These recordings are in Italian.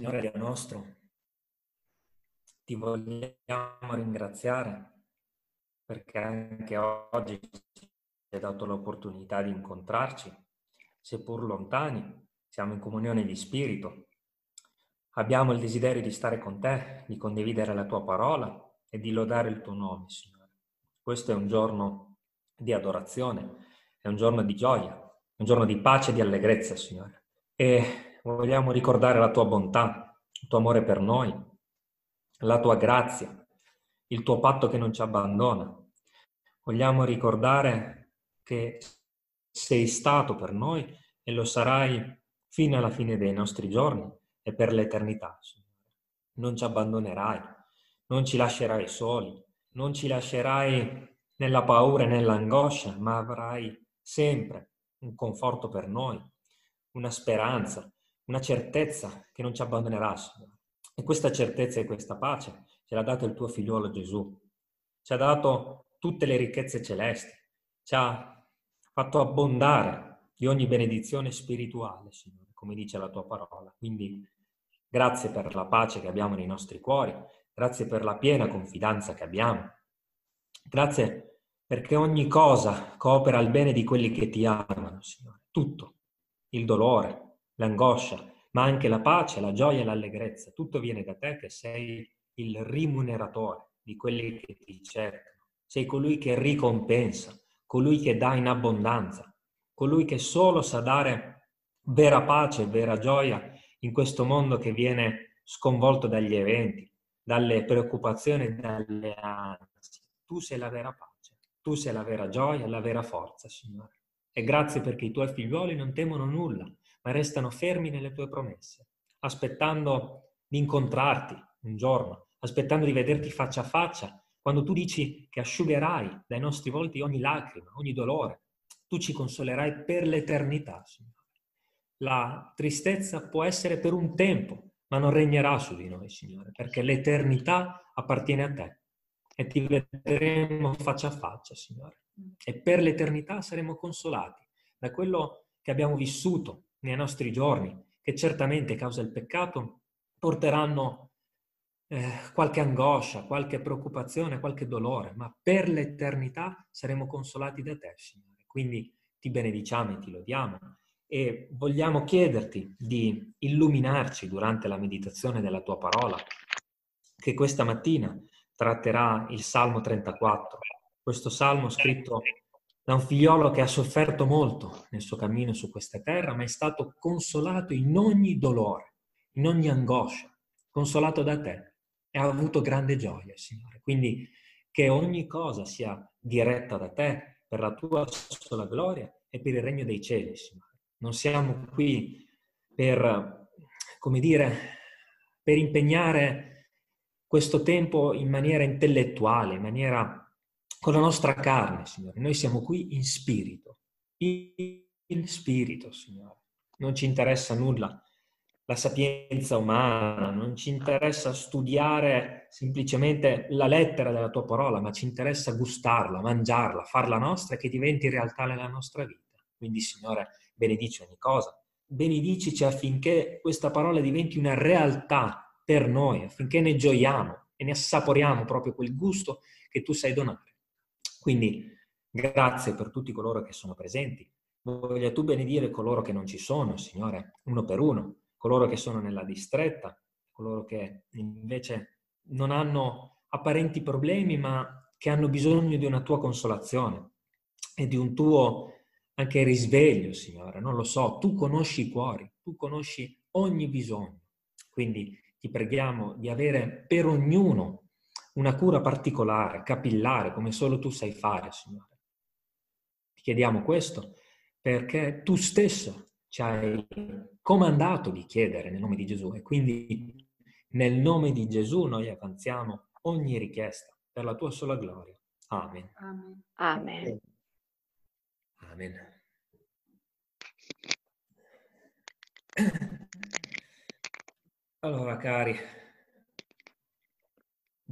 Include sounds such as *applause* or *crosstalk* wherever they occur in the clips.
Signore Dio nostro, ti vogliamo ringraziare perché anche oggi ci hai dato l'opportunità di incontrarci, seppur lontani, siamo in comunione di spirito. Abbiamo il desiderio di stare con te, di condividere la tua parola e di lodare il tuo nome, Signore. Questo è un giorno di adorazione, è un giorno di gioia, un giorno di pace e di allegrezza, Signore. E vogliamo ricordare la tua bontà, il tuo amore per noi, la tua grazia, il tuo patto che non ci abbandona. Vogliamo ricordare che sei stato per noi e lo sarai fino alla fine dei nostri giorni e per l'eternità. Non ci abbandonerai, non ci lascerai soli, non ci lascerai nella paura e nell'angoscia, ma avrai sempre un conforto per noi, una speranza, una certezza che non ci abbandonerà, Signore. E questa certezza e questa pace ce l'ha dato il tuo figliuolo Gesù. Ci ha dato tutte le ricchezze celesti, ci ha fatto abbondare di ogni benedizione spirituale, Signore, come dice la tua parola. Quindi grazie per la pace che abbiamo nei nostri cuori, grazie per la piena confidenza che abbiamo. Grazie perché ogni cosa coopera al bene di quelli che ti amano, Signore. Tutto. Il dolore, l'angoscia, ma anche la pace, la gioia e l'allegrezza. Tutto viene da te che sei il rimuneratore di quelli che ti cercano. Sei colui che ricompensa, colui che dà in abbondanza, colui che solo sa dare vera pace, vera gioia in questo mondo che viene sconvolto dagli eventi, dalle preoccupazioni dalle ansie. Tu sei la vera pace, tu sei la vera gioia, la vera forza, Signore. E grazie perché i tuoi figliuoli non temono nulla, ma restano fermi nelle tue promesse, aspettando di incontrarti un giorno, aspettando di vederti faccia a faccia, quando tu dici che asciugherai dai nostri volti ogni lacrima, ogni dolore, tu ci consolerai per l'eternità, Signore. La tristezza può essere per un tempo, ma non regnerà su di noi, Signore, perché l'eternità appartiene a te e ti vedremo faccia a faccia, Signore. E per l'eternità saremo consolati da quello che abbiamo vissuto nei nostri giorni, che certamente causa il peccato, porteranno eh, qualche angoscia, qualche preoccupazione, qualche dolore, ma per l'eternità saremo consolati da te, Signore. Quindi ti benediciamo e ti lodiamo e vogliamo chiederti di illuminarci durante la meditazione della tua parola, che questa mattina tratterà il Salmo 34, questo salmo scritto da un figliolo che ha sofferto molto nel suo cammino su questa terra, ma è stato consolato in ogni dolore, in ogni angoscia, consolato da te e ha avuto grande gioia, Signore. Quindi che ogni cosa sia diretta da te per la tua sola gloria e per il regno dei cieli, Signore. Non siamo qui per, come dire, per impegnare questo tempo in maniera intellettuale, in maniera con la nostra carne, Signore. Noi siamo qui in spirito, in spirito, Signore. Non ci interessa nulla la sapienza umana, non ci interessa studiare semplicemente la lettera della tua parola, ma ci interessa gustarla, mangiarla, farla nostra e che diventi realtà nella nostra vita. Quindi, Signore, benedici ogni cosa. Benedicici affinché questa parola diventi una realtà per noi, affinché ne gioiamo e ne assaporiamo proprio quel gusto che tu sai donare. Quindi grazie per tutti coloro che sono presenti. Voglia tu benedire coloro che non ci sono, Signore, uno per uno, coloro che sono nella distretta, coloro che invece non hanno apparenti problemi, ma che hanno bisogno di una tua consolazione e di un tuo anche risveglio, Signore. Non lo so, tu conosci i cuori, tu conosci ogni bisogno. Quindi ti preghiamo di avere per ognuno una cura particolare, capillare, come solo tu sai fare, Signore. Ti chiediamo questo perché tu stesso ci hai comandato di chiedere nel nome di Gesù e quindi nel nome di Gesù noi avanziamo ogni richiesta per la tua sola gloria. Amen. Amen. Amen. Amen. Allora, cari,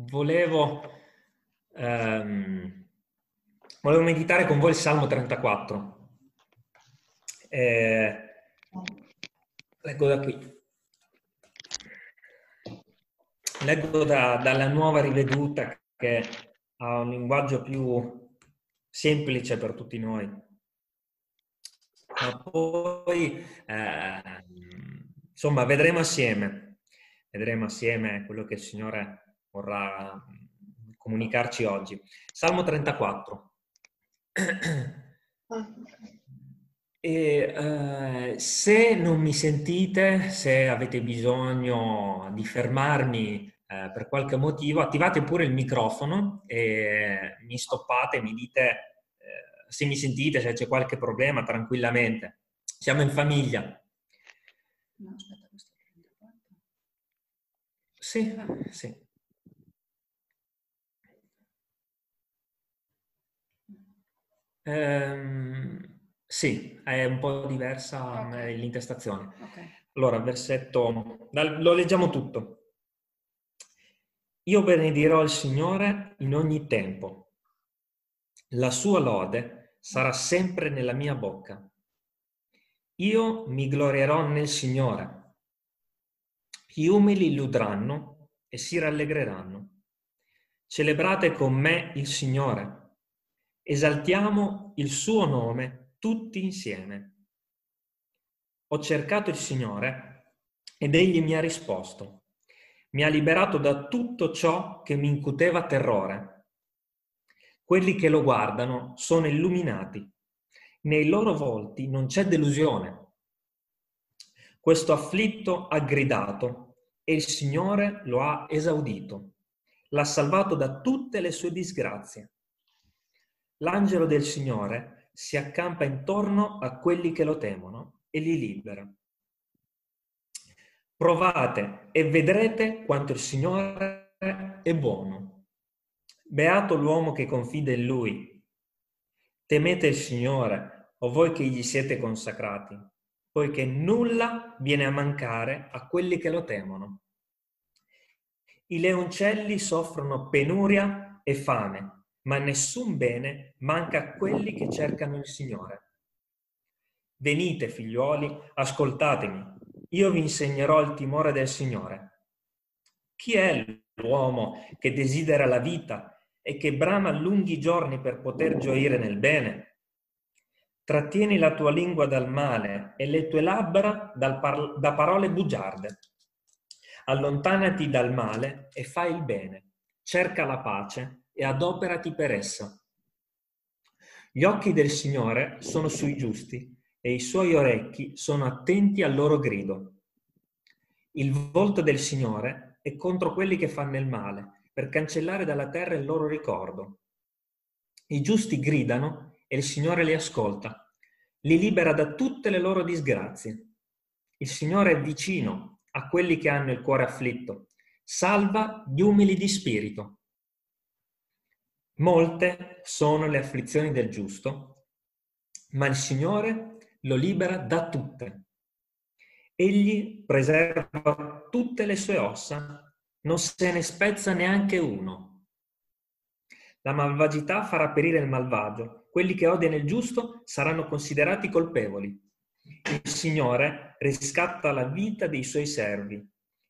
volevo, ehm, volevo meditare con voi il Salmo 34. Eh, leggo da qui. leggo da, dalla nuova riveduta che ha un linguaggio più semplice per tutti noi. Ma poi, eh, insomma, vedremo assieme, vedremo assieme quello che il Signore vorrà comunicarci oggi. Salmo 34. E, eh, se non mi sentite, se avete bisogno di fermarmi eh, per qualche motivo, attivate pure il microfono e mi stoppate, mi dite eh, se mi sentite, se c'è qualche problema, tranquillamente. Siamo in famiglia. No, aspetta, questo è 34. Sì, sì. Ehm, sì, è un po' diversa okay. l'intestazione. Okay. Allora, versetto, lo leggiamo tutto. Io benedirò il Signore in ogni tempo. La sua lode sarà sempre nella mia bocca. Io mi glorierò nel Signore. Gli umili ludranno e si rallegreranno. Celebrate con me il Signore. Esaltiamo il suo nome tutti insieme. Ho cercato il Signore ed egli mi ha risposto. Mi ha liberato da tutto ciò che mi incuteva terrore. Quelli che lo guardano sono illuminati. Nei loro volti non c'è delusione. Questo afflitto ha gridato e il Signore lo ha esaudito. L'ha salvato da tutte le sue disgrazie. L'angelo del Signore si accampa intorno a quelli che lo temono e li libera. Provate e vedrete quanto il Signore è buono. Beato l'uomo che confida in Lui. Temete il Signore, o voi che gli siete consacrati, poiché nulla viene a mancare a quelli che lo temono. I leoncelli soffrono penuria e fame, ma nessun bene manca a quelli che cercano il Signore. Venite, figliuoli, ascoltatemi, io vi insegnerò il timore del Signore. Chi è l'uomo che desidera la vita e che brama lunghi giorni per poter gioire nel bene? Trattieni la tua lingua dal male e le tue labbra par- da parole bugiarde. Allontanati dal male e fai il bene. Cerca la pace e adoperati per essa. Gli occhi del Signore sono sui giusti e i suoi orecchi sono attenti al loro grido. Il volto del Signore è contro quelli che fanno il male, per cancellare dalla terra il loro ricordo. I giusti gridano e il Signore li ascolta, li libera da tutte le loro disgrazie. Il Signore è vicino a quelli che hanno il cuore afflitto, salva gli umili di spirito. Molte sono le afflizioni del giusto, ma il Signore lo libera da tutte. Egli preserva tutte le sue ossa, non se ne spezza neanche uno. La malvagità farà perire il malvagio, quelli che odiano il giusto saranno considerati colpevoli. Il Signore riscatta la vita dei suoi servi.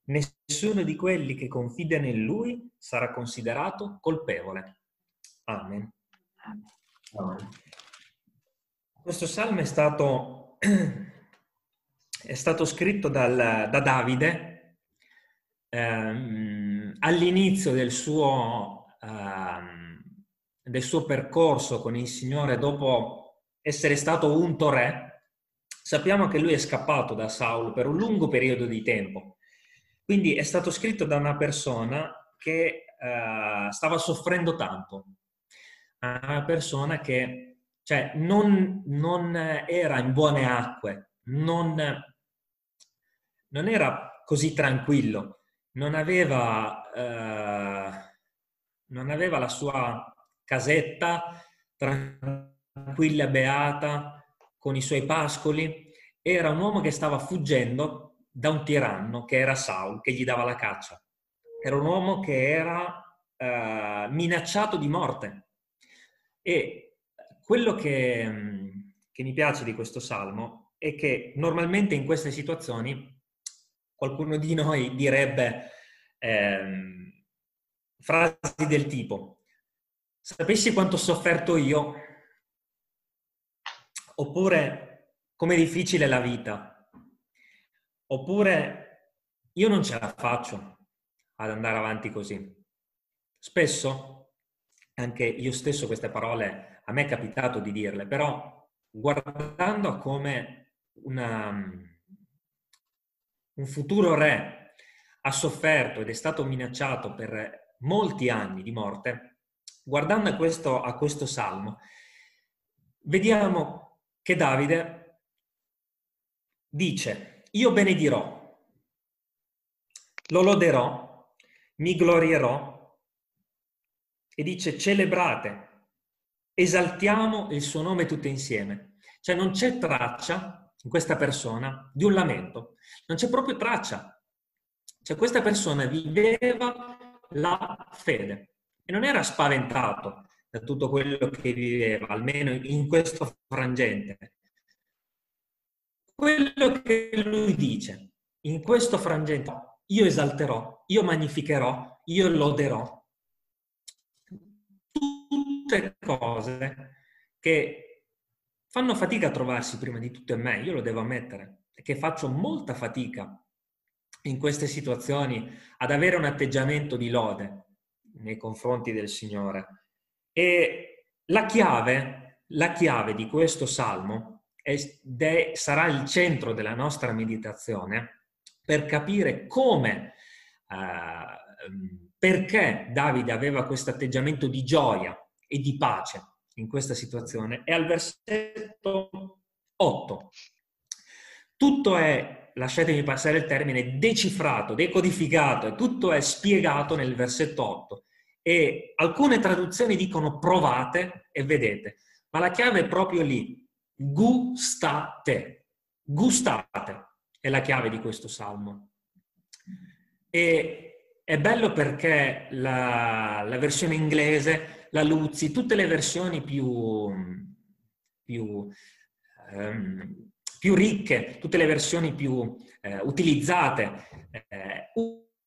Nessuno di quelli che confidano in Lui sarà considerato colpevole. Amen. Amen. Questo salmo è stato, *clears throat* è stato scritto dal, da Davide ehm, all'inizio del suo, ehm, del suo percorso con il Signore dopo essere stato unto re. Sappiamo che lui è scappato da Saulo per un lungo periodo di tempo. Quindi è stato scritto da una persona che eh, stava soffrendo tanto, a una persona che cioè, non, non, era in buone acque, non, non, era così tranquillo, non aveva, eh, non aveva la sua casetta tranquilla, beata, con i suoi pascoli, era un uomo che stava fuggendo da un tiranno che era Saul, che gli dava la caccia. Era un uomo che era eh, minacciato di morte e quello che, mm, che mi piace di questo salmo è che normalmente in queste situazioni qualcuno di noi direbbe ehm, frasi del tipo, sapessi quanto ho sofferto io, oppure com'è difficile la vita, oppure io non ce la faccio ad andare avanti così. Spesso, anche io stesso queste parole, a me è capitato di dirle, però guardando come una, un futuro re ha sofferto ed è stato minacciato per molti anni di morte, guardando a questo, a questo salmo, vediamo che Davide dice, io benedirò, lo loderò, mi glorierò e dice celebrate, esaltiamo il suo nome tutte insieme. Cioè non c'è traccia in questa persona di un lamento, non c'è proprio traccia. Cioè questa persona viveva la fede e non era spaventato da tutto quello che viveva, almeno in questo frangente. Quello che lui dice, in questo frangente, io esalterò, io magnificherò, io loderò tutte cose che fanno fatica a trovarsi prima di tutto in me, io lo devo ammettere, che faccio molta fatica in queste situazioni ad avere un atteggiamento di lode nei confronti del Signore. E la chiave, la chiave di questo salmo è, è, sarà il centro della nostra meditazione per capire come, eh, perché Davide aveva questo atteggiamento di gioia e di pace in questa situazione è al versetto 8. Tutto è, lasciatemi passare il termine, decifrato, decodificato e tutto è spiegato nel versetto 8. E alcune traduzioni dicono provate e vedete, ma la chiave è proprio lì, gustate, gustate è la chiave di questo salmo. E è bello perché la, la versione inglese la Luzzi, tutte le versioni più, più, um, più ricche, tutte le versioni più eh, utilizzate, eh,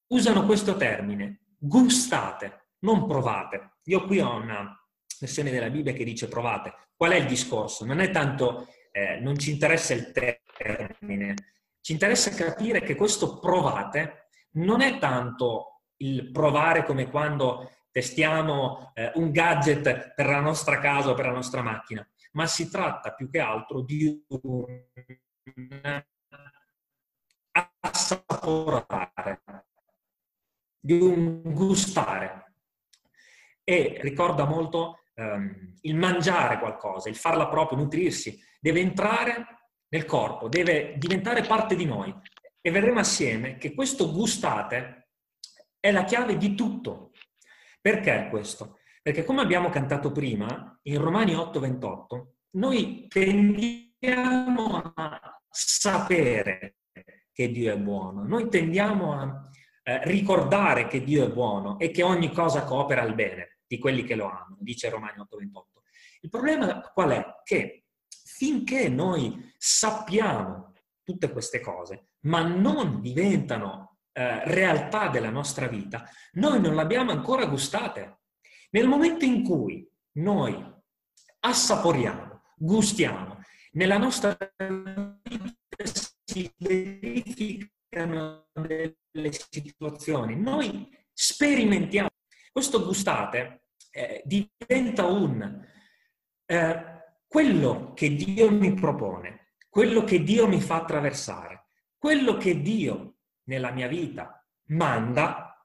usano questo termine, gustate, non provate. Io qui ho una versione della Bibbia che dice provate. Qual è il discorso? Non è tanto, eh, non ci interessa il termine, ci interessa capire che questo provate non è tanto il provare come quando testiamo eh, un gadget per la nostra casa o per la nostra macchina, ma si tratta più che altro di un assaporare, di un gustare. E ricorda molto ehm, il mangiare qualcosa, il farla proprio, nutrirsi, deve entrare nel corpo, deve diventare parte di noi. E vedremo assieme che questo gustate è la chiave di tutto. Perché questo? Perché come abbiamo cantato prima, in Romani 8:28, noi tendiamo a sapere che Dio è buono, noi tendiamo a eh, ricordare che Dio è buono e che ogni cosa coopera al bene di quelli che lo amano, dice Romani 8:28. Il problema qual è? Che finché noi sappiamo tutte queste cose, ma non diventano eh, realtà della nostra vita, noi non l'abbiamo ancora gustate. Nel momento in cui noi assaporiamo, gustiamo, nella nostra vita si verificano delle situazioni, noi sperimentiamo. Questo gustate eh, diventa un eh, quello che Dio mi propone, quello che Dio mi fa attraversare, quello che Dio nella mia vita manda,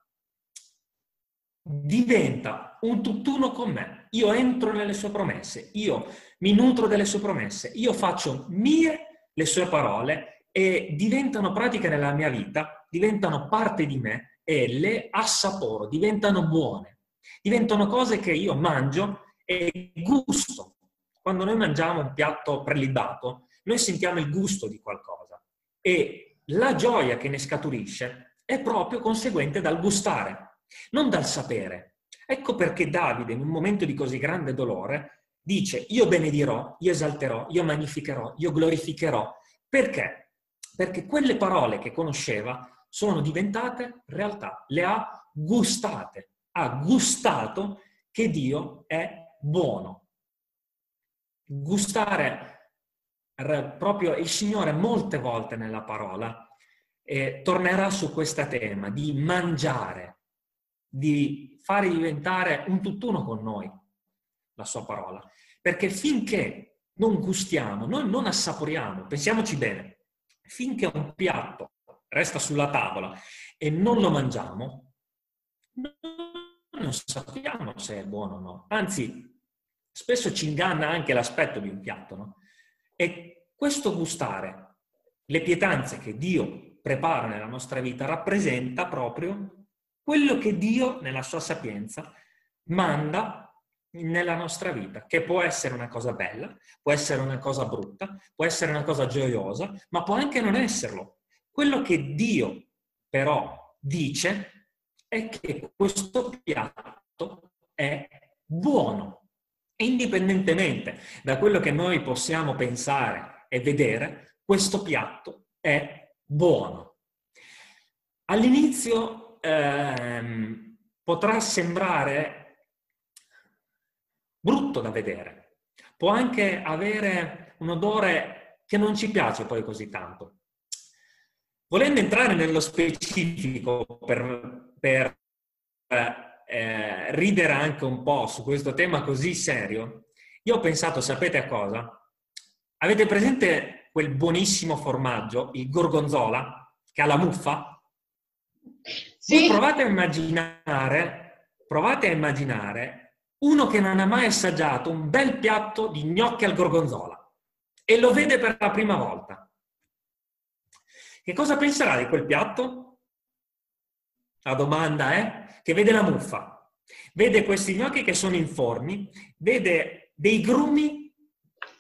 diventa un tutt'uno con me. Io entro nelle sue promesse, io mi nutro delle sue promesse, io faccio mie le sue parole e diventano pratiche nella mia vita, diventano parte di me e le assaporo, diventano buone, diventano cose che io mangio e gusto. Quando noi mangiamo un piatto prelibato, noi sentiamo il gusto di qualcosa e la gioia che ne scaturisce è proprio conseguente dal gustare, non dal sapere. Ecco perché Davide, in un momento di così grande dolore, dice io benedirò, io esalterò, io magnificherò, io glorificherò. Perché? Perché quelle parole che conosceva sono diventate realtà, le ha gustate, ha gustato che Dio è buono. Gustare proprio il Signore molte volte nella parola eh, tornerà su questo tema di mangiare, di fare diventare un tutt'uno con noi la sua parola. Perché finché non gustiamo, noi non assaporiamo, pensiamoci bene, finché un piatto resta sulla tavola e non lo mangiamo, non sappiamo se è buono o no. Anzi, spesso ci inganna anche l'aspetto di un piatto, no? E questo gustare, le pietanze che Dio prepara nella nostra vita, rappresenta proprio quello che Dio, nella sua sapienza, manda nella nostra vita, che può essere una cosa bella, può essere una cosa brutta, può essere una cosa gioiosa, ma può anche non esserlo. Quello che Dio però dice è che questo piatto è buono indipendentemente da quello che noi possiamo pensare e vedere, questo piatto è buono. All'inizio ehm, potrà sembrare brutto da vedere, può anche avere un odore che non ci piace poi così tanto. Volendo entrare nello specifico per, per eh, eh, ridere anche un po' su questo tema così serio, io ho pensato, sapete a cosa? Avete presente quel buonissimo formaggio, il gorgonzola, che ha la muffa? Sì. provate a immaginare, provate a immaginare uno che non ha mai assaggiato un bel piatto di gnocchi al gorgonzola e lo vede per la prima volta. Che cosa penserà di quel piatto? La domanda è, che vede la muffa, vede questi gnocchi che sono informi, vede dei grumi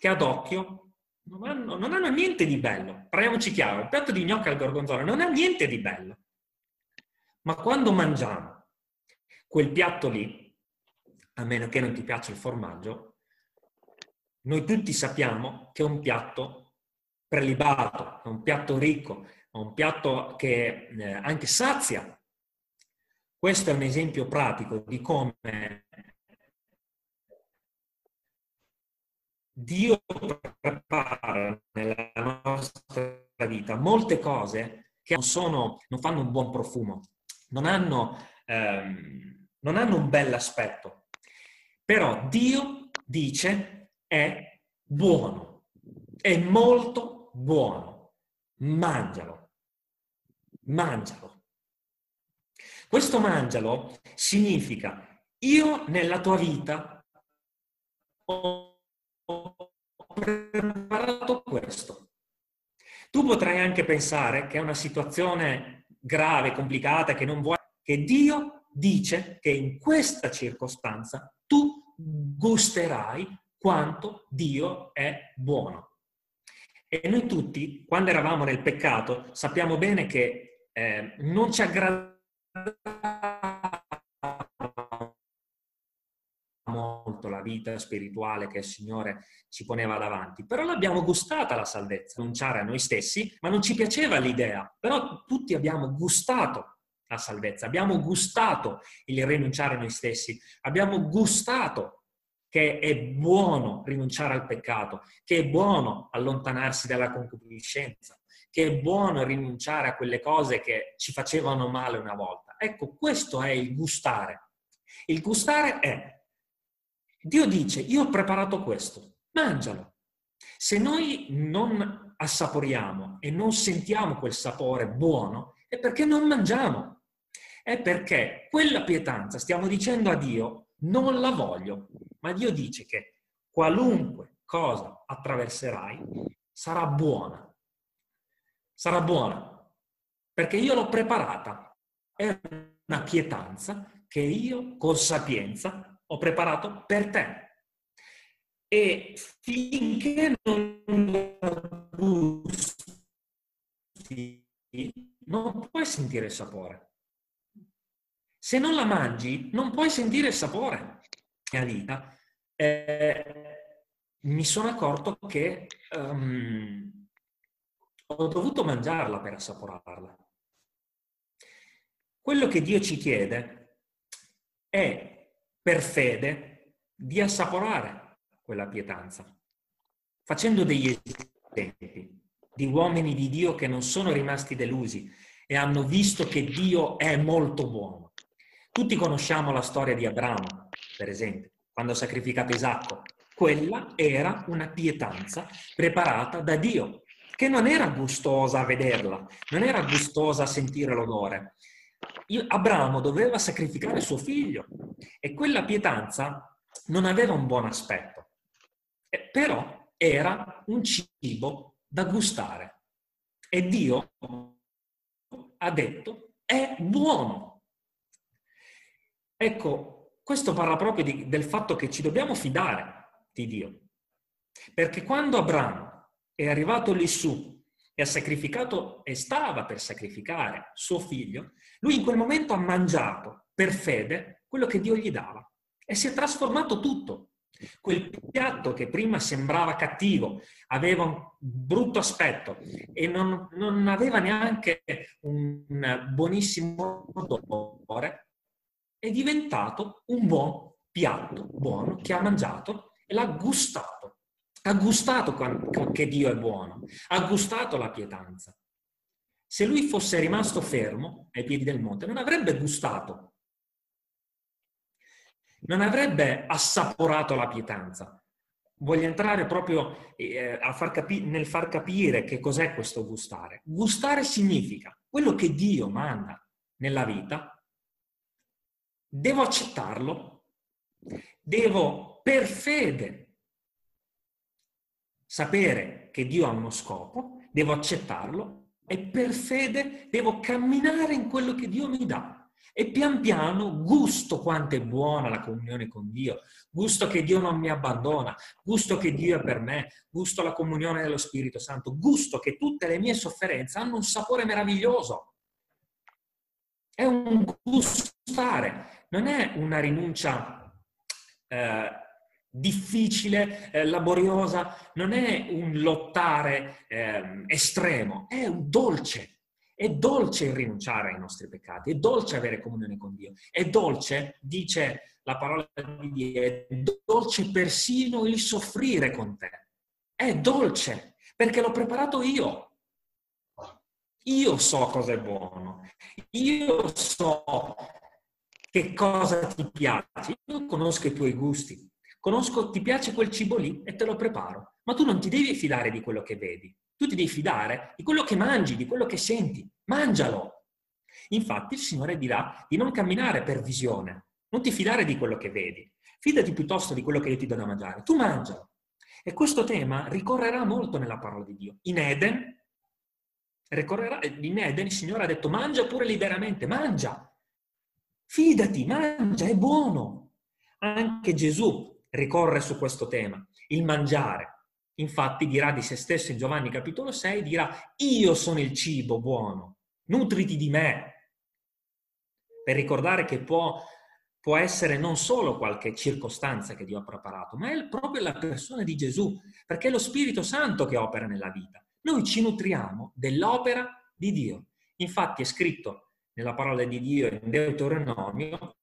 che ad occhio non hanno, non hanno niente di bello. Parliamoci chiaro, il piatto di gnocchi al gorgonzola non ha niente di bello. Ma quando mangiamo quel piatto lì, a meno che non ti piaccia il formaggio, noi tutti sappiamo che è un piatto prelibato, è un piatto ricco, è un piatto che eh, anche sazia questo è un esempio pratico di come Dio prepara nella nostra vita molte cose che non, sono, non fanno un buon profumo, non hanno, ehm, non hanno un bel aspetto. Però Dio dice è buono, è molto buono, mangialo, mangialo. Questo mangialo significa io nella tua vita ho preparato questo. Tu potrai anche pensare che è una situazione grave, complicata, che non vuoi, che Dio dice che in questa circostanza tu gusterai quanto Dio è buono. E noi tutti, quando eravamo nel peccato, sappiamo bene che eh, non ci aggradiamo molto la vita spirituale che il Signore ci poneva davanti, però l'abbiamo gustata la salvezza, rinunciare a noi stessi, ma non ci piaceva l'idea, però tutti abbiamo gustato la salvezza, abbiamo gustato il rinunciare a noi stessi, abbiamo gustato che è buono rinunciare al peccato, che è buono allontanarsi dalla concupiscenza, che è buono rinunciare a quelle cose che ci facevano male una volta. Ecco, questo è il gustare. Il gustare è, Dio dice, io ho preparato questo, mangialo. Se noi non assaporiamo e non sentiamo quel sapore buono, è perché non mangiamo. È perché quella pietanza, stiamo dicendo a Dio, non la voglio. Ma Dio dice che qualunque cosa attraverserai sarà buona. Sarà buona. Perché io l'ho preparata è una pietanza che io con sapienza ho preparato per te. E finché non la gusti, non puoi sentire il sapore. Se non la mangi, non puoi sentire il sapore. Nella vita eh, mi sono accorto che um, ho dovuto mangiarla per assaporarla. Quello che Dio ci chiede è per fede di assaporare quella pietanza, facendo degli esempi di uomini di Dio che non sono rimasti delusi e hanno visto che Dio è molto buono. Tutti conosciamo la storia di Abramo, per esempio, quando ha sacrificato Isacco. Quella era una pietanza preparata da Dio, che non era gustosa a vederla, non era gustosa a sentire l'odore, Abramo doveva sacrificare suo figlio e quella pietanza non aveva un buon aspetto, però era un cibo da gustare. E Dio ha detto è buono. Ecco, questo parla proprio di, del fatto che ci dobbiamo fidare di Dio. Perché quando Abramo è arrivato lì su e ha sacrificato e stava per sacrificare suo figlio, lui in quel momento ha mangiato per fede quello che Dio gli dava e si è trasformato tutto. Quel piatto che prima sembrava cattivo, aveva un brutto aspetto e non, non aveva neanche un buonissimo odore, è diventato un buon piatto, buono, che ha mangiato e l'ha gustato. Ha gustato che Dio è buono, ha gustato la pietanza. Se lui fosse rimasto fermo ai piedi del monte, non avrebbe gustato, non avrebbe assaporato la pietanza. Voglio entrare proprio eh, far capi- nel far capire che cos'è questo gustare. Gustare significa quello che Dio manda nella vita, devo accettarlo, devo per fede sapere che Dio ha uno scopo, devo accettarlo e per fede devo camminare in quello che Dio mi dà. E pian piano gusto quanto è buona la comunione con Dio, gusto che Dio non mi abbandona, gusto che Dio è per me, gusto la comunione dello Spirito Santo, gusto che tutte le mie sofferenze hanno un sapore meraviglioso. È un gustare, non è una rinuncia eh, difficile, eh, laboriosa, non è un lottare eh, estremo, è un dolce. È dolce rinunciare ai nostri peccati, è dolce avere comunione con Dio, è dolce, dice la parola di Dio, è dolce persino il soffrire con te. È dolce, perché l'ho preparato io. Io so cosa è buono, io so che cosa ti piace, io conosco i tuoi gusti, conosco, ti piace quel cibo lì e te lo preparo. Ma tu non ti devi fidare di quello che vedi, tu ti devi fidare di quello che mangi, di quello che senti. Mangialo. Infatti il Signore dirà di non camminare per visione, non ti fidare di quello che vedi, fidati piuttosto di quello che io ti do da mangiare. Tu mangialo. E questo tema ricorrerà molto nella parola di Dio. In Eden, in Eden il Signore ha detto mangia pure liberamente, mangia. Fidati, mangia, è buono. Anche Gesù ricorre su questo tema, il mangiare. Infatti dirà di se stesso in Giovanni capitolo 6, dirà io sono il cibo buono, nutriti di me. Per ricordare che può, può essere non solo qualche circostanza che Dio ha preparato, ma è proprio la persona di Gesù, perché è lo Spirito Santo che opera nella vita. Noi ci nutriamo dell'opera di Dio. Infatti è scritto nella parola di Dio in Deuteronomio,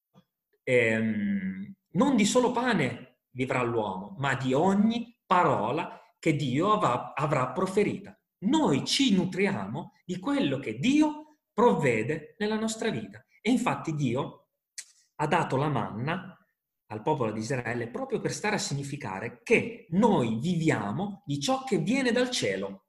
ehm, non di solo pane vivrà l'uomo, ma di ogni parola che Dio avrà, avrà proferita. Noi ci nutriamo di quello che Dio provvede nella nostra vita. E infatti Dio ha dato la manna al popolo di Israele proprio per stare a significare che noi viviamo di ciò che viene dal cielo.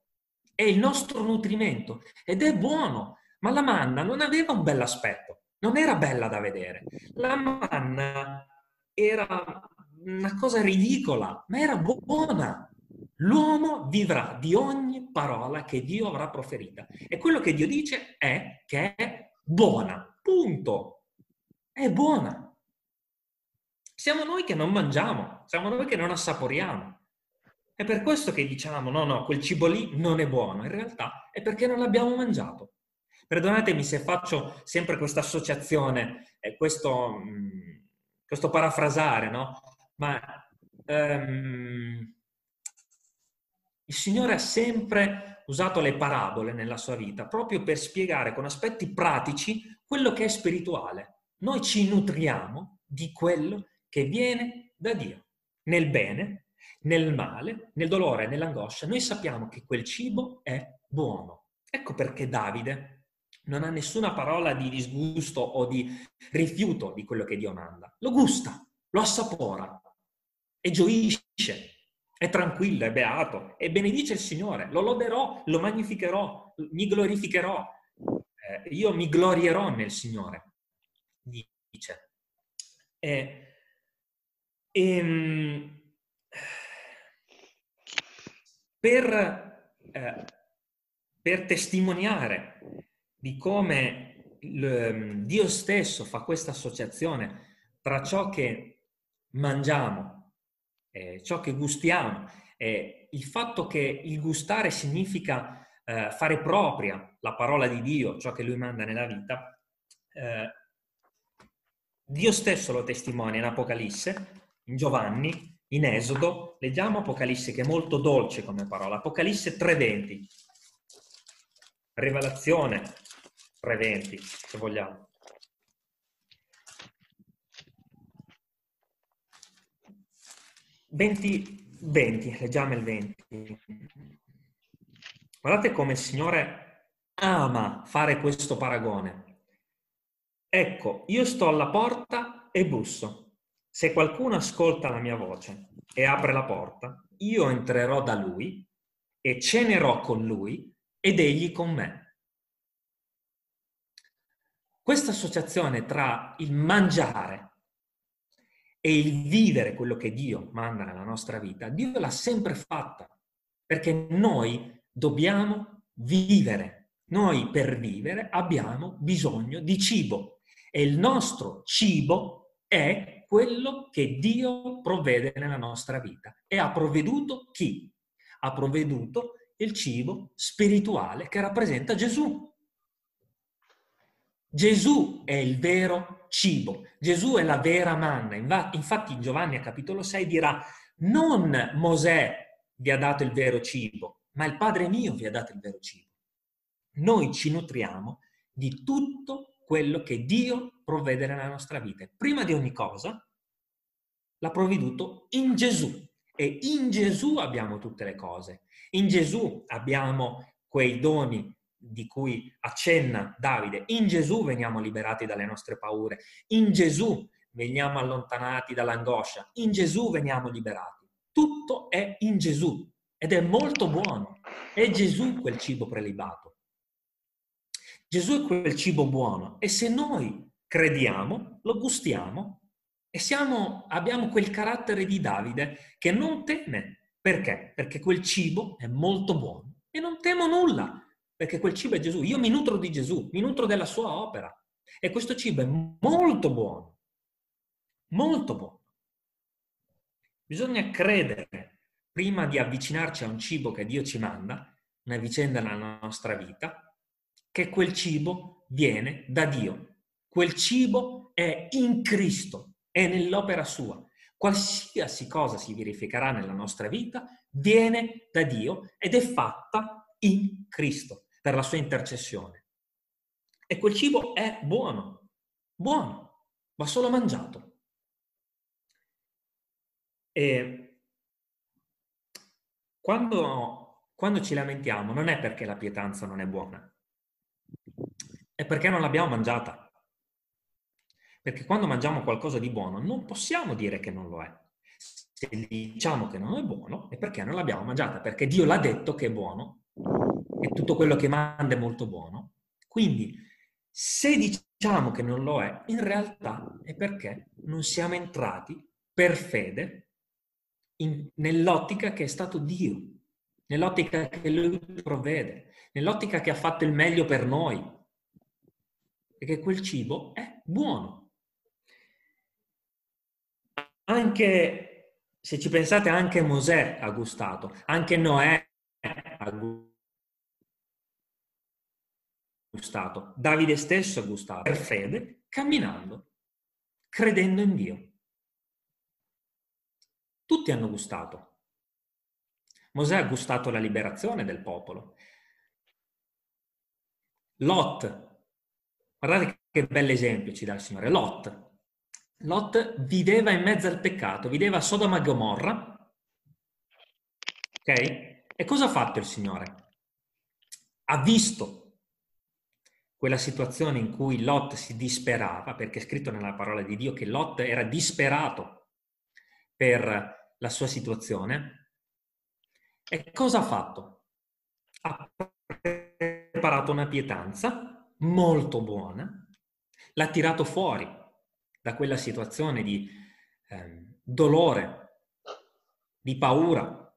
È il nostro nutrimento ed è buono, ma la manna non aveva un bell'aspetto, non era bella da vedere. La manna era una cosa ridicola, ma era buona. L'uomo vivrà di ogni parola che Dio avrà proferita. E quello che Dio dice è che è buona. Punto. È buona. Siamo noi che non mangiamo, siamo noi che non assaporiamo. È per questo che diciamo no, no, quel cibo lì non è buono. In realtà è perché non l'abbiamo mangiato. Perdonatemi se faccio sempre questa associazione, questo, mh, questo parafrasare, no? Ma um, il Signore ha sempre usato le parabole nella sua vita proprio per spiegare con aspetti pratici quello che è spirituale. Noi ci nutriamo di quello che viene da Dio, nel bene, nel male, nel dolore, nell'angoscia. Noi sappiamo che quel cibo è buono. Ecco perché Davide non ha nessuna parola di disgusto o di rifiuto di quello che Dio manda. Lo gusta, lo assapora e gioisce è tranquillo, è beato e benedice il Signore. Lo loderò, lo magnificherò, mi glorificherò. Eh, io mi glorierò nel Signore, dice. E, e, ehm, per, eh, per testimoniare di come il, Dio stesso fa questa associazione tra ciò che mangiamo eh, ciò che gustiamo, eh, il fatto che il gustare significa eh, fare propria la parola di Dio, ciò che Lui manda nella vita, eh, Dio stesso lo testimonia in Apocalisse, in Giovanni, in Esodo. Leggiamo Apocalisse che è molto dolce come parola. Apocalisse 3.20. Rivelazione 3.20, se vogliamo. 20, 20, leggiamo il 20. Guardate come il Signore ama fare questo paragone. Ecco, io sto alla porta e busso. Se qualcuno ascolta la mia voce e apre la porta, io entrerò da lui e cenerò con lui ed egli con me. Questa associazione tra il mangiare e il vivere quello che Dio manda nella nostra vita, Dio l'ha sempre fatta, perché noi dobbiamo vivere. Noi per vivere abbiamo bisogno di cibo e il nostro cibo è quello che Dio provvede nella nostra vita. E ha provveduto chi? Ha provveduto il cibo spirituale che rappresenta Gesù. Gesù è il vero cibo, Gesù è la vera manna. Infatti in Giovanni a capitolo 6 dirà, non Mosè vi ha dato il vero cibo, ma il Padre mio vi ha dato il vero cibo. Noi ci nutriamo di tutto quello che Dio provvede nella nostra vita. Prima di ogni cosa l'ha provveduto in Gesù e in Gesù abbiamo tutte le cose. In Gesù abbiamo quei doni di cui accenna Davide. In Gesù veniamo liberati dalle nostre paure, in Gesù veniamo allontanati dall'angoscia, in Gesù veniamo liberati. Tutto è in Gesù ed è molto buono. È Gesù quel cibo prelibato. Gesù è quel cibo buono e se noi crediamo, lo gustiamo e siamo, abbiamo quel carattere di Davide che non teme. Perché? Perché quel cibo è molto buono e non temo nulla perché quel cibo è Gesù. Io mi nutro di Gesù, mi nutro della sua opera. E questo cibo è molto buono, molto buono. Bisogna credere prima di avvicinarci a un cibo che Dio ci manda, una vicenda nella nostra vita, che quel cibo viene da Dio. Quel cibo è in Cristo, è nell'opera sua. Qualsiasi cosa si verificherà nella nostra vita viene da Dio ed è fatta in Cristo per la sua intercessione. E quel cibo è buono, buono, va solo mangiato. E quando, quando ci lamentiamo non è perché la pietanza non è buona, è perché non l'abbiamo mangiata. Perché quando mangiamo qualcosa di buono non possiamo dire che non lo è. Se diciamo che non è buono è perché non l'abbiamo mangiata, perché Dio l'ha detto che è buono e tutto quello che manda è molto buono. Quindi, se diciamo che non lo è, in realtà è perché non siamo entrati per fede in, nell'ottica che è stato Dio, nell'ottica che Lui provvede, nell'ottica che ha fatto il meglio per noi, e che quel cibo è buono. Anche, se ci pensate, anche Mosè ha gustato, anche Noè ha gustato gustato, Davide stesso ha gustato, per fede, camminando, credendo in Dio. Tutti hanno gustato. Mosè ha gustato la liberazione del popolo, Lot, guardate che bell'esempio ci dà il Signore, Lot. Lot viveva in mezzo al peccato, viveva a Sodoma e Gomorra, ok? E cosa ha fatto il Signore? Ha visto quella situazione in cui Lot si disperava, perché è scritto nella parola di Dio che Lot era disperato per la sua situazione, e cosa ha fatto? Ha preparato una pietanza molto buona, l'ha tirato fuori da quella situazione di eh, dolore, di paura.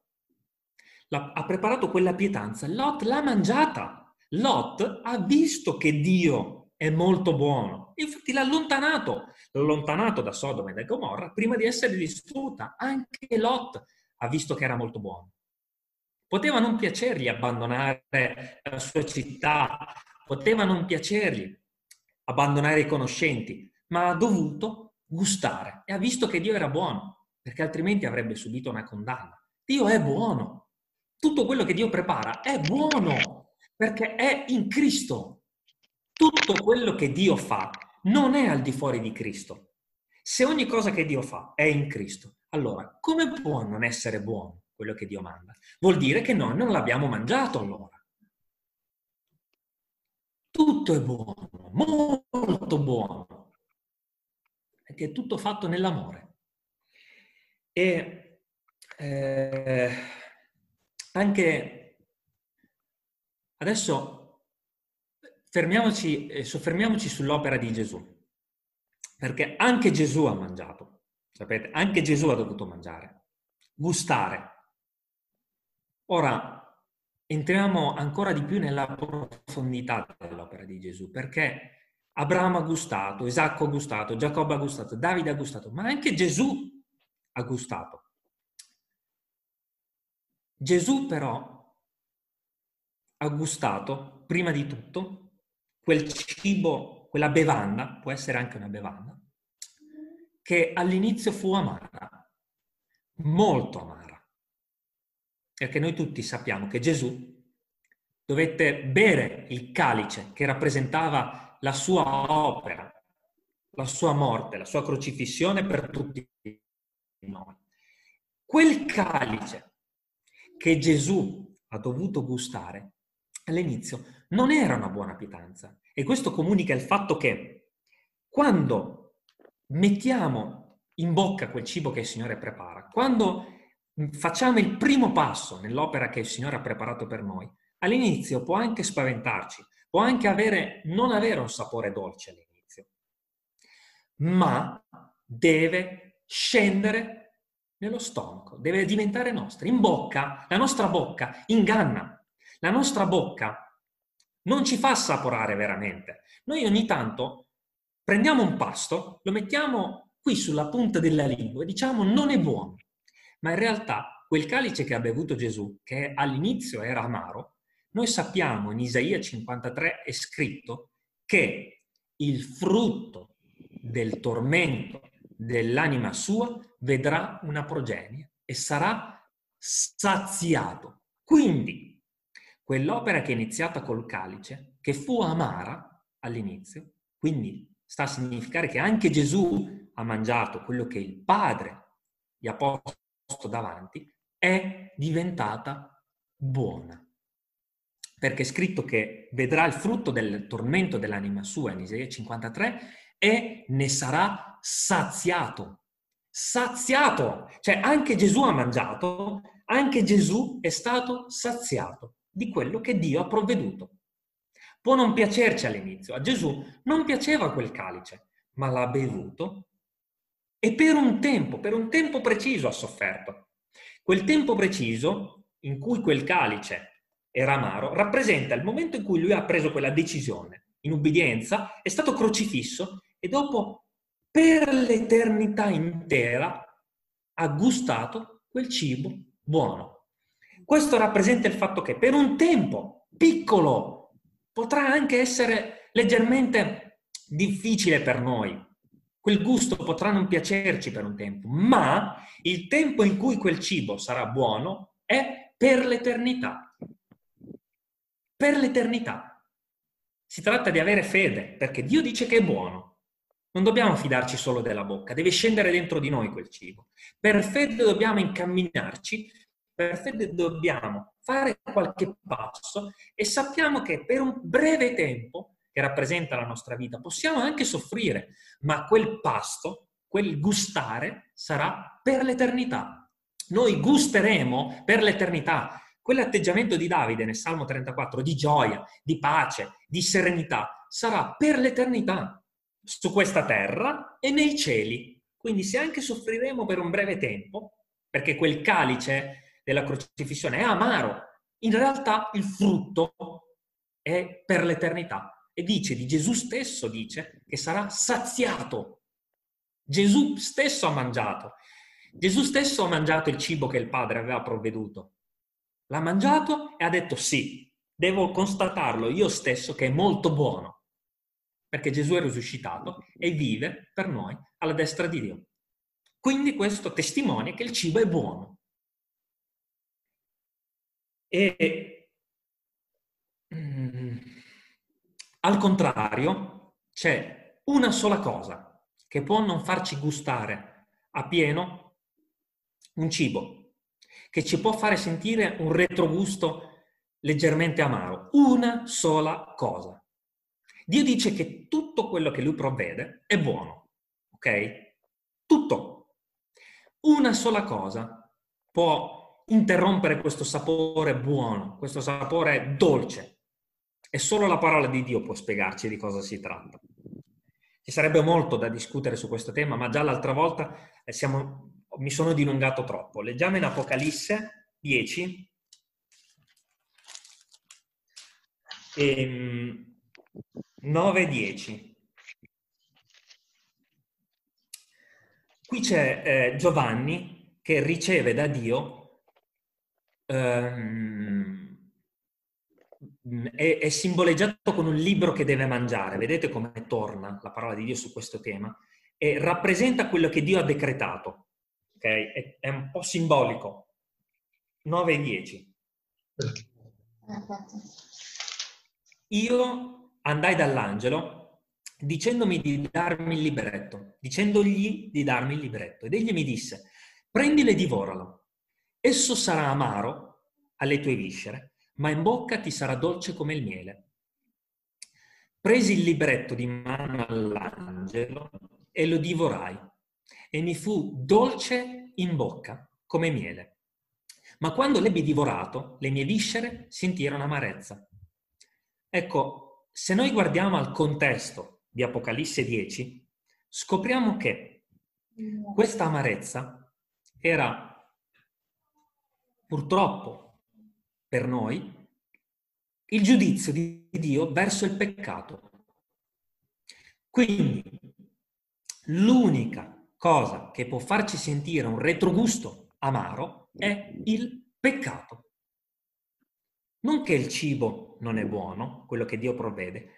La, ha preparato quella pietanza, Lot l'ha mangiata Lot ha visto che Dio è molto buono, infatti l'ha allontanato, l'ha allontanato da Sodoma e da Gomorra prima di essere distrutta. Anche Lot ha visto che era molto buono. Poteva non piacergli abbandonare la sua città, poteva non piacergli abbandonare i conoscenti, ma ha dovuto gustare e ha visto che Dio era buono, perché altrimenti avrebbe subito una condanna. Dio è buono. Tutto quello che Dio prepara è buono perché è in Cristo. Tutto quello che Dio fa non è al di fuori di Cristo. Se ogni cosa che Dio fa è in Cristo, allora come può non essere buono quello che Dio manda? Vuol dire che noi non l'abbiamo mangiato allora. Tutto è buono, molto buono, perché è tutto fatto nell'amore. E eh, anche Adesso fermiamoci, eh, soffermiamoci sull'opera di Gesù, perché anche Gesù ha mangiato, sapete, anche Gesù ha dovuto mangiare, gustare. Ora, entriamo ancora di più nella profondità dell'opera di Gesù, perché Abramo ha gustato, Isacco ha gustato, Giacobbe ha gustato, Davide ha gustato, ma anche Gesù ha gustato. Gesù però ha gustato, prima di tutto, quel cibo, quella bevanda, può essere anche una bevanda, che all'inizio fu amara, molto amara. Perché noi tutti sappiamo che Gesù dovette bere il calice che rappresentava la sua opera, la sua morte, la sua crocifissione per tutti noi. Quel calice che Gesù ha dovuto gustare all'inizio non era una buona pietanza. E questo comunica il fatto che quando mettiamo in bocca quel cibo che il Signore prepara, quando facciamo il primo passo nell'opera che il Signore ha preparato per noi, all'inizio può anche spaventarci, può anche avere, non avere un sapore dolce all'inizio, ma deve scendere nello stomaco, deve diventare nostra. In bocca, la nostra bocca inganna, la nostra bocca non ci fa assaporare veramente. Noi ogni tanto prendiamo un pasto, lo mettiamo qui sulla punta della lingua e diciamo non è buono. Ma in realtà quel calice che ha bevuto Gesù, che all'inizio era amaro, noi sappiamo in Isaia 53 è scritto che il frutto del tormento dell'anima sua vedrà una progenie e sarà saziato. Quindi quell'opera che è iniziata col calice, che fu amara all'inizio, quindi sta a significare che anche Gesù ha mangiato quello che il Padre gli ha posto davanti, è diventata buona. Perché è scritto che vedrà il frutto del tormento dell'anima sua in Isaia 53 e ne sarà saziato. Saziato! Cioè anche Gesù ha mangiato, anche Gesù è stato saziato di quello che Dio ha provveduto. Può non piacerci all'inizio, a Gesù non piaceva quel calice, ma l'ha bevuto e per un tempo, per un tempo preciso ha sofferto. Quel tempo preciso in cui quel calice era amaro rappresenta il momento in cui lui ha preso quella decisione. In ubbidienza è stato crocifisso e dopo per l'eternità intera ha gustato quel cibo buono. Questo rappresenta il fatto che per un tempo piccolo potrà anche essere leggermente difficile per noi. Quel gusto potrà non piacerci per un tempo, ma il tempo in cui quel cibo sarà buono è per l'eternità. Per l'eternità. Si tratta di avere fede, perché Dio dice che è buono. Non dobbiamo fidarci solo della bocca, deve scendere dentro di noi quel cibo. Per fede dobbiamo incamminarci, per fede dobbiamo fare qualche passo e sappiamo che per un breve tempo, che rappresenta la nostra vita, possiamo anche soffrire, ma quel pasto, quel gustare sarà per l'eternità. Noi gusteremo per l'eternità Quell'atteggiamento di Davide nel Salmo 34 di gioia, di pace, di serenità sarà per l'eternità su questa terra e nei cieli. Quindi se anche soffriremo per un breve tempo, perché quel calice della crocifissione è amaro, in realtà il frutto è per l'eternità. E dice di Gesù stesso, dice che sarà saziato. Gesù stesso ha mangiato. Gesù stesso ha mangiato il cibo che il Padre aveva provveduto. L'ha mangiato e ha detto sì, devo constatarlo io stesso che è molto buono, perché Gesù è risuscitato e vive per noi alla destra di Dio. Quindi questo testimonia che il cibo è buono. E mm, al contrario, c'è una sola cosa che può non farci gustare a pieno un cibo che ci può fare sentire un retrogusto leggermente amaro. Una sola cosa. Dio dice che tutto quello che lui provvede è buono, ok? Tutto. Una sola cosa può interrompere questo sapore buono, questo sapore dolce. E solo la parola di Dio può spiegarci di cosa si tratta. Ci sarebbe molto da discutere su questo tema, ma già l'altra volta eh, siamo mi sono dilungato troppo. Leggiamo in Apocalisse 10. Ehm, 9-10. Qui c'è eh, Giovanni che riceve da Dio, ehm, è, è, simboleggiato con un libro che deve mangiare. Vedete come torna la parola di Dio su questo tema? E rappresenta quello che Dio ha decretato ok? È, è un po' simbolico. 9 e 10. Io andai dall'angelo dicendomi di darmi il libretto, dicendogli di darmi il libretto. Ed egli mi disse, prendilo e divoralo. Esso sarà amaro alle tue viscere, ma in bocca ti sarà dolce come il miele. Presi il libretto di mano all'angelo e lo divorai e mi fu dolce in bocca come miele. Ma quando l'ebbi divorato, le mie viscere sentirono amarezza. Ecco, se noi guardiamo al contesto di Apocalisse 10, scopriamo che questa amarezza era purtroppo per noi il giudizio di Dio verso il peccato. Quindi l'unica cosa che può farci sentire un retrogusto amaro è il peccato. Non che il cibo non è buono, quello che Dio provvede,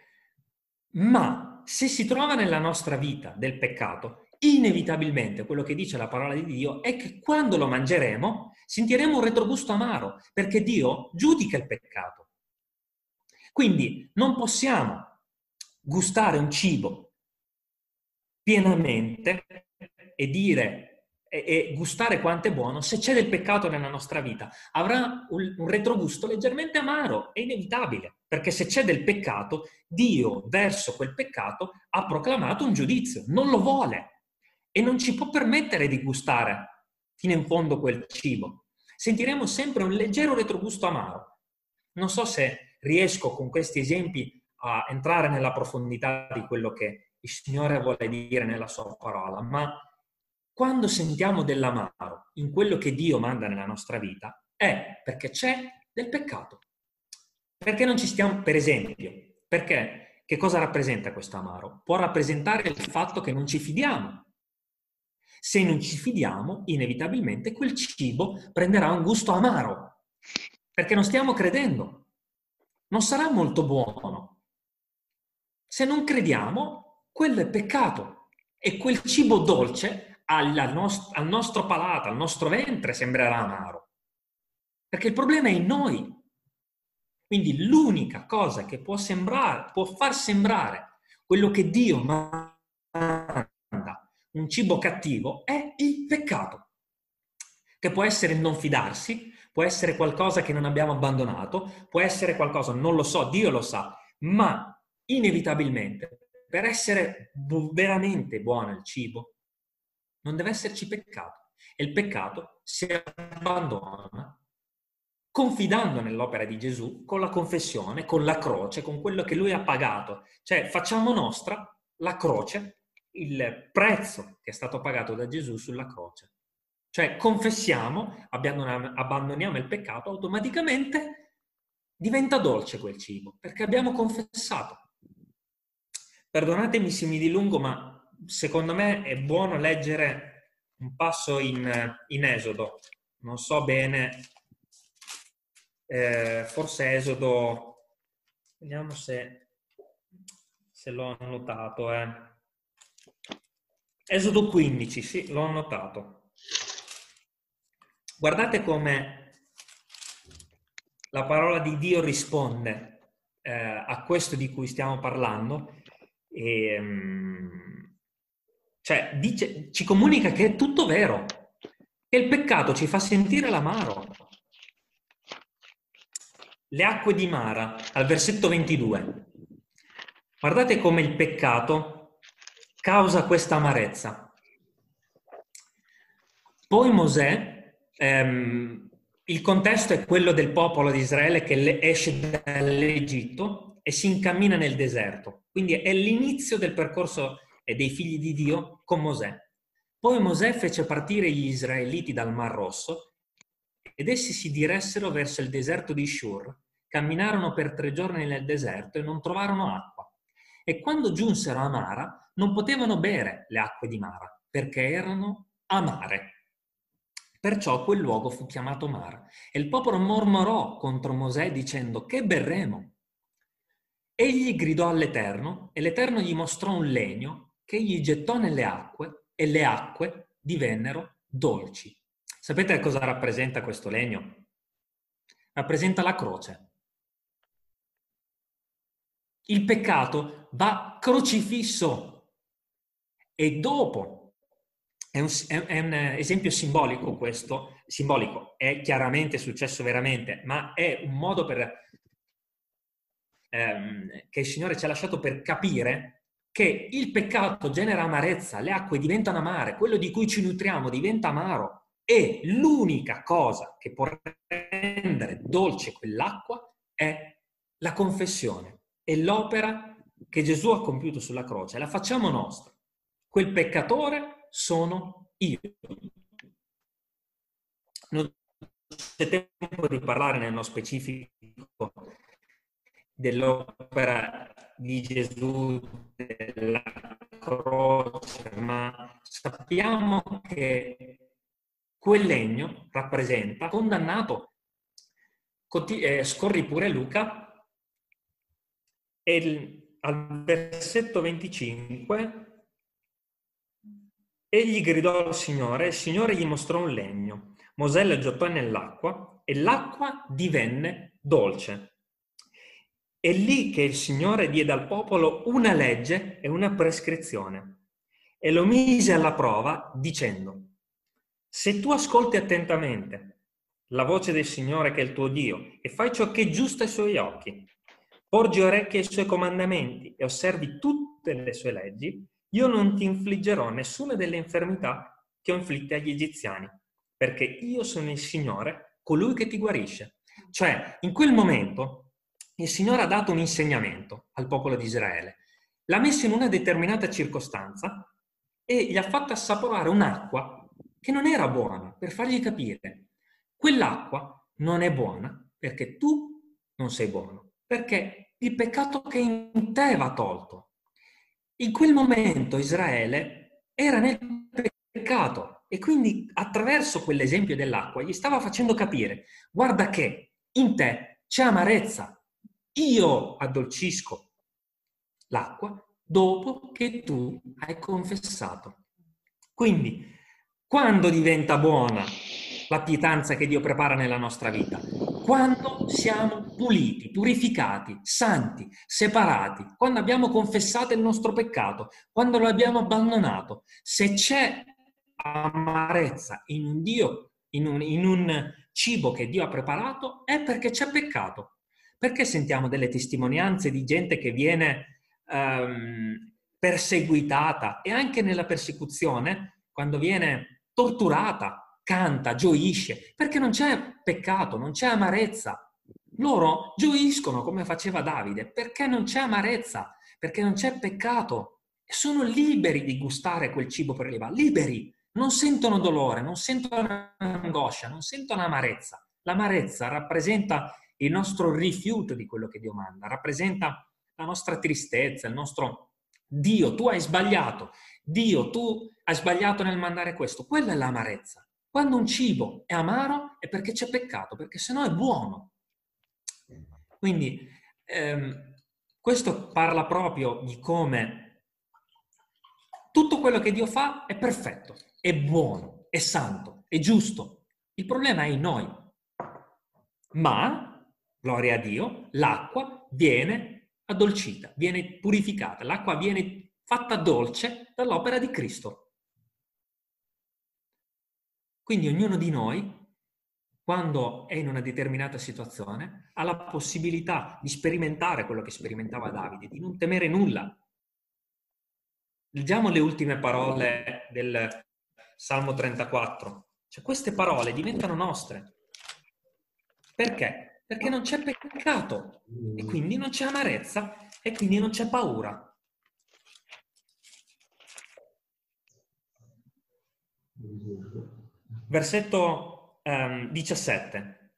ma se si trova nella nostra vita del peccato, inevitabilmente quello che dice la parola di Dio è che quando lo mangeremo sentiremo un retrogusto amaro, perché Dio giudica il peccato. Quindi non possiamo gustare un cibo pienamente e dire e, e, gustare quanto è buono, se c'è del peccato nella nostra vita, avrà un, un retrogusto leggermente amaro, è inevitabile, perché se c'è del peccato, Dio verso quel peccato ha proclamato un giudizio, non lo vuole e non ci può permettere di gustare fino in fondo quel cibo. Sentiremo sempre un leggero retrogusto amaro. Non so se riesco con questi esempi a entrare nella profondità di quello che il Signore vuole dire nella sua parola, ma quando sentiamo dell'amaro in quello che Dio manda nella nostra vita, è perché c'è del peccato. Perché non ci stiamo, per esempio, perché che cosa rappresenta questo amaro? Può rappresentare il fatto che non ci fidiamo. Se non ci fidiamo, inevitabilmente quel cibo prenderà un gusto amaro, perché non stiamo credendo. Non sarà molto buono. Se non crediamo, quello è peccato e quel cibo dolce al, nost- al nostro palato, al nostro ventre sembrerà amaro. Perché il problema è in noi. Quindi l'unica cosa che può, sembrare, può far sembrare quello che Dio manda, un cibo cattivo, è il peccato, che può essere non fidarsi, può essere qualcosa che non abbiamo abbandonato, può essere qualcosa, non lo so, Dio lo sa, ma inevitabilmente per essere veramente buono il cibo non deve esserci peccato. E il peccato si abbandona confidando nell'opera di Gesù, con la confessione, con la croce, con quello che lui ha pagato. Cioè facciamo nostra la croce, il prezzo che è stato pagato da Gesù sulla croce. Cioè confessiamo, abbandoniamo il peccato, automaticamente diventa dolce quel cibo, perché abbiamo confessato. Perdonatemi se mi dilungo, ma secondo me è buono leggere un passo in, in Esodo. Non so bene eh, forse Esodo, vediamo se, se l'ho annotato. Eh. Esodo 15, sì, l'ho annotato. Guardate come la parola di Dio risponde eh, a questo di cui stiamo parlando. E, um, cioè, dice, ci comunica che è tutto vero, che il peccato ci fa sentire l'amaro, le acque di Mara, al versetto 22. Guardate come il peccato causa questa amarezza. Poi Mosè, ehm, il contesto è quello del popolo di Israele che esce dall'Egitto e si incammina nel deserto. Quindi è l'inizio del percorso dei figli di Dio con Mosè. Poi Mosè fece partire gli israeliti dal Mar Rosso ed essi si diressero verso il deserto di Shur. Camminarono per tre giorni nel deserto e non trovarono acqua. E quando giunsero a Mara, non potevano bere le acque di Mara, perché erano amare. Perciò quel luogo fu chiamato Mara. E il popolo mormorò contro Mosè dicendo, che berremo? Egli gridò all'Eterno e l'Eterno gli mostrò un legno che egli gettò nelle acque e le acque divennero dolci. Sapete cosa rappresenta questo legno? Rappresenta la croce. Il peccato va crocifisso. E dopo, è un, è un, esempio simbolico questo, simbolico, è chiaramente successo veramente, ma è un modo per, ehm, che il Signore ci ha lasciato per capire che il peccato genera amarezza, le acque diventano amare, quello di cui ci nutriamo diventa amaro. E l'unica cosa che può rendere dolce quell'acqua è la confessione e l'opera che Gesù ha compiuto sulla croce. La facciamo nostra. Quel peccatore sono io. Non c'è tempo di parlare nello specifico dell'opera di Gesù, della croce, ma sappiamo che quel legno rappresenta condannato. Eh, scorri pure Luca e il, al versetto 25 egli gridò al Signore e il Signore gli mostrò un legno. Mosè lo gettò nell'acqua e l'acqua divenne dolce. È lì che il Signore diede al popolo una legge e una prescrizione e lo mise alla prova dicendo se tu ascolti attentamente la voce del Signore che è il tuo Dio e fai ciò che è giusto ai suoi occhi, porgi orecchie ai suoi comandamenti e osservi tutte le sue leggi, io non ti infliggerò nessuna delle infermità che ho inflitte agli egiziani, perché io sono il Signore, colui che ti guarisce. Cioè, in quel momento il Signore ha dato un insegnamento al popolo di Israele, l'ha messo in una determinata circostanza e gli ha fatto assaporare un'acqua che non era buona, per fargli capire, quell'acqua non è buona perché tu non sei buono, perché il peccato che in te va tolto. In quel momento Israele era nel peccato e quindi attraverso quell'esempio dell'acqua gli stava facendo capire, guarda che in te c'è amarezza, io addolcisco l'acqua dopo che tu hai confessato. Quindi quando diventa buona la pietanza che Dio prepara nella nostra vita? quando siamo puliti, purificati, santi, separati, quando abbiamo confessato il nostro peccato, quando lo abbiamo abbandonato. Se c'è amarezza in un Dio, in un, in un cibo che Dio ha preparato, è perché c'è peccato. Perché sentiamo delle testimonianze di gente che viene um, perseguitata e anche nella persecuzione, quando viene torturata, canta, gioisce, perché non c'è peccato, non c'è amarezza. Loro gioiscono come faceva Davide, perché non c'è amarezza, perché non c'è peccato. Sono liberi di gustare quel cibo prelibato, liberi, non sentono dolore, non sentono angoscia, non sentono amarezza. L'amarezza rappresenta il nostro rifiuto di quello che Dio manda, rappresenta la nostra tristezza, il nostro Dio, tu hai sbagliato, Dio, tu hai sbagliato nel mandare questo. Quella è l'amarezza. Quando un cibo è amaro è perché c'è peccato, perché sennò è buono. Quindi ehm, questo parla proprio di come tutto quello che Dio fa è perfetto, è buono, è santo, è giusto. Il problema è in noi. Ma, gloria a Dio, l'acqua viene addolcita, viene purificata, l'acqua viene fatta dolce dall'opera di Cristo. Quindi ognuno di noi, quando è in una determinata situazione, ha la possibilità di sperimentare quello che sperimentava Davide, di non temere nulla. Leggiamo le ultime parole del Salmo 34. Cioè, queste parole diventano nostre. Perché? Perché non c'è peccato e quindi non c'è amarezza e quindi non c'è paura. Versetto um, 17.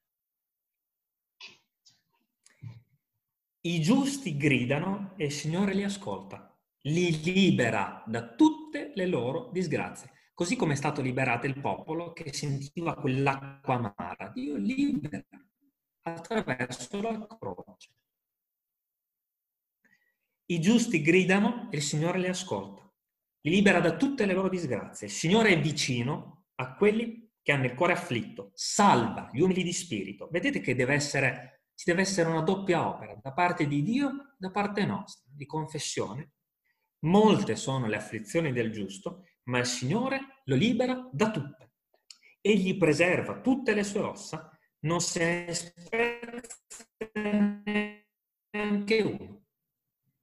I giusti gridano e il Signore li ascolta, li libera da tutte le loro disgrazie. Così come è stato liberato il popolo che sentiva quell'acqua amara. Dio libera attraverso la croce. I giusti gridano e il Signore li ascolta. Li libera da tutte le loro disgrazie. Il Signore è vicino a quelli che hanno il cuore afflitto, salva gli umili di spirito. Vedete che deve essere, ci deve essere una doppia opera da parte di Dio, da parte nostra, di confessione. Molte sono le afflizioni del giusto, ma il Signore lo libera da tutte. Egli preserva tutte le sue ossa, non se ne spezza neanche uno.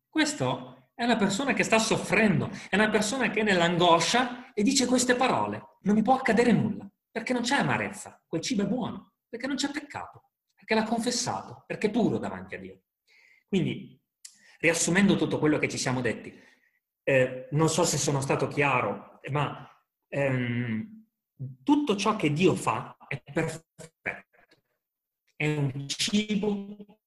Questo è una persona che sta soffrendo, è una persona che è nell'angoscia e dice queste parole. Non mi può accadere nulla, perché non c'è amarezza, quel cibo è buono, perché non c'è peccato, perché l'ha confessato, perché è puro davanti a Dio. Quindi, riassumendo tutto quello che ci siamo detti, eh, non so se sono stato chiaro, ma ehm, tutto ciò che Dio fa è perfetto, è un cibo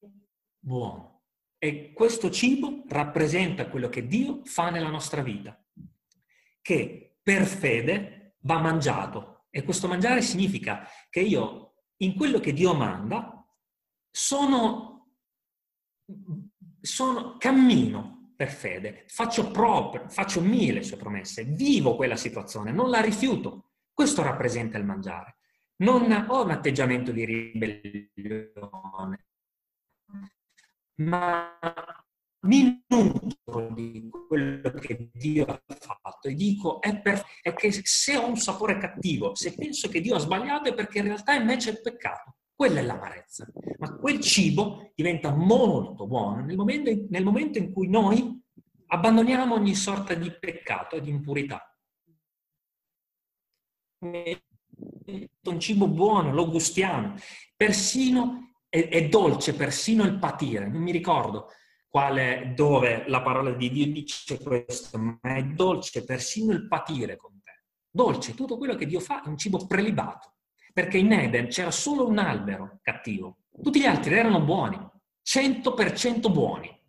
buono. E questo cibo rappresenta quello che Dio fa nella nostra vita, che per fede va mangiato. E questo mangiare significa che io, in quello che Dio manda, sono, sono cammino per fede, faccio proprio, faccio mie le sue promesse, vivo quella situazione, non la rifiuto. Questo rappresenta il mangiare. Non ho un atteggiamento di ribellione, ma mi nutro di quello che Dio ha fatto e dico è, per, è, che se ho un sapore cattivo, se penso che Dio ha sbagliato è perché in realtà in me c'è il peccato. Quella è l'amarezza. Ma quel cibo diventa molto buono nel momento, in, nel momento in cui noi abbandoniamo ogni sorta di peccato e di impurità. Un cibo buono, lo gustiamo. Persino è, è dolce persino il patire, non mi ricordo quale, dove la parola di Dio dice questo, ma è dolce persino il patire con te. Dolce, tutto quello che Dio fa è un cibo prelibato, perché in Eden c'era solo un albero cattivo, tutti gli altri erano buoni, 100% buoni.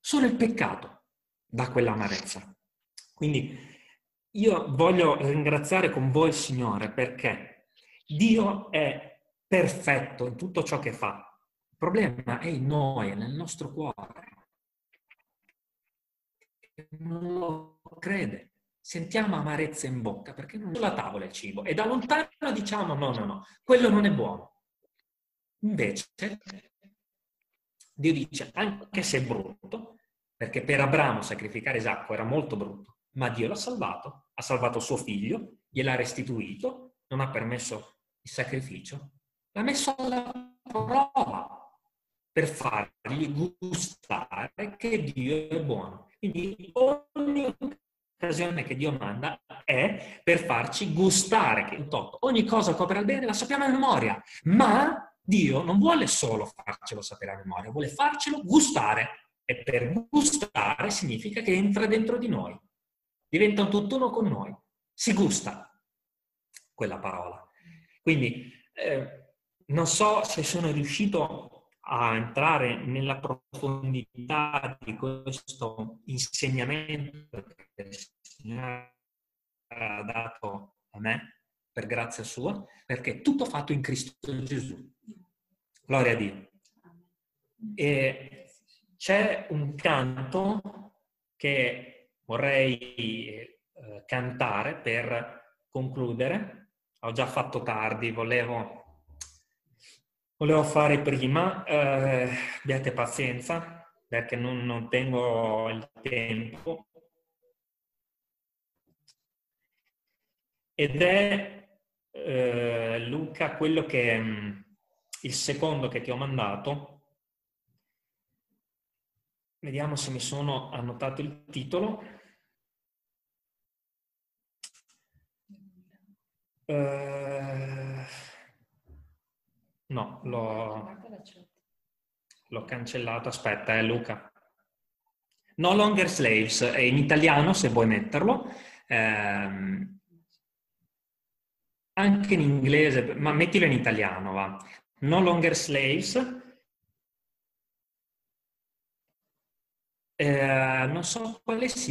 Solo il peccato dà quell'amarezza. Quindi io voglio ringraziare con voi il Signore perché Dio è perfetto in tutto ciò che fa. Il problema è in noi, è nel nostro cuore. Non lo crede. Sentiamo amarezza in bocca perché non è sulla tavola il cibo e da lontano diciamo no, no, no, quello non è buono. Invece, Dio dice, anche se è brutto, perché per Abramo sacrificare Isacco era molto brutto, ma Dio l'ha salvato, ha salvato suo figlio, gliel'ha restituito, non ha permesso il sacrificio, l'ha messo alla prova per fargli gustare che Dio è buono. Quindi ogni occasione che Dio manda è per farci gustare che ogni cosa che opera il bene la sappiamo a memoria, ma Dio non vuole solo farcelo sapere a memoria, vuole farcelo gustare. E per gustare significa che entra dentro di noi, diventa un tutt'uno con noi, si gusta quella parola. Quindi eh, non so se sono riuscito a entrare nella profondità di questo insegnamento che il Signore ha dato a me per grazia sua, perché è tutto fatto in Cristo Gesù. Gloria a Dio. E c'è un canto che vorrei eh, cantare per concludere. Ho già fatto tardi, volevo, volevo fare prima. Eh, abbiate pazienza perché non, non tengo il tempo. Ed è eh, Luca, quello che mm, il secondo che ti ho mandato. Vediamo se mi sono annotato il titolo. Uh, no, l'ho, l'ho, cancellato. Aspetta, eh, Luca. No longer slaves, è in italiano se vuoi metterlo. Um, anche in inglese, ma mettilo in italiano, va. No longer slaves. Eh, non so quale sia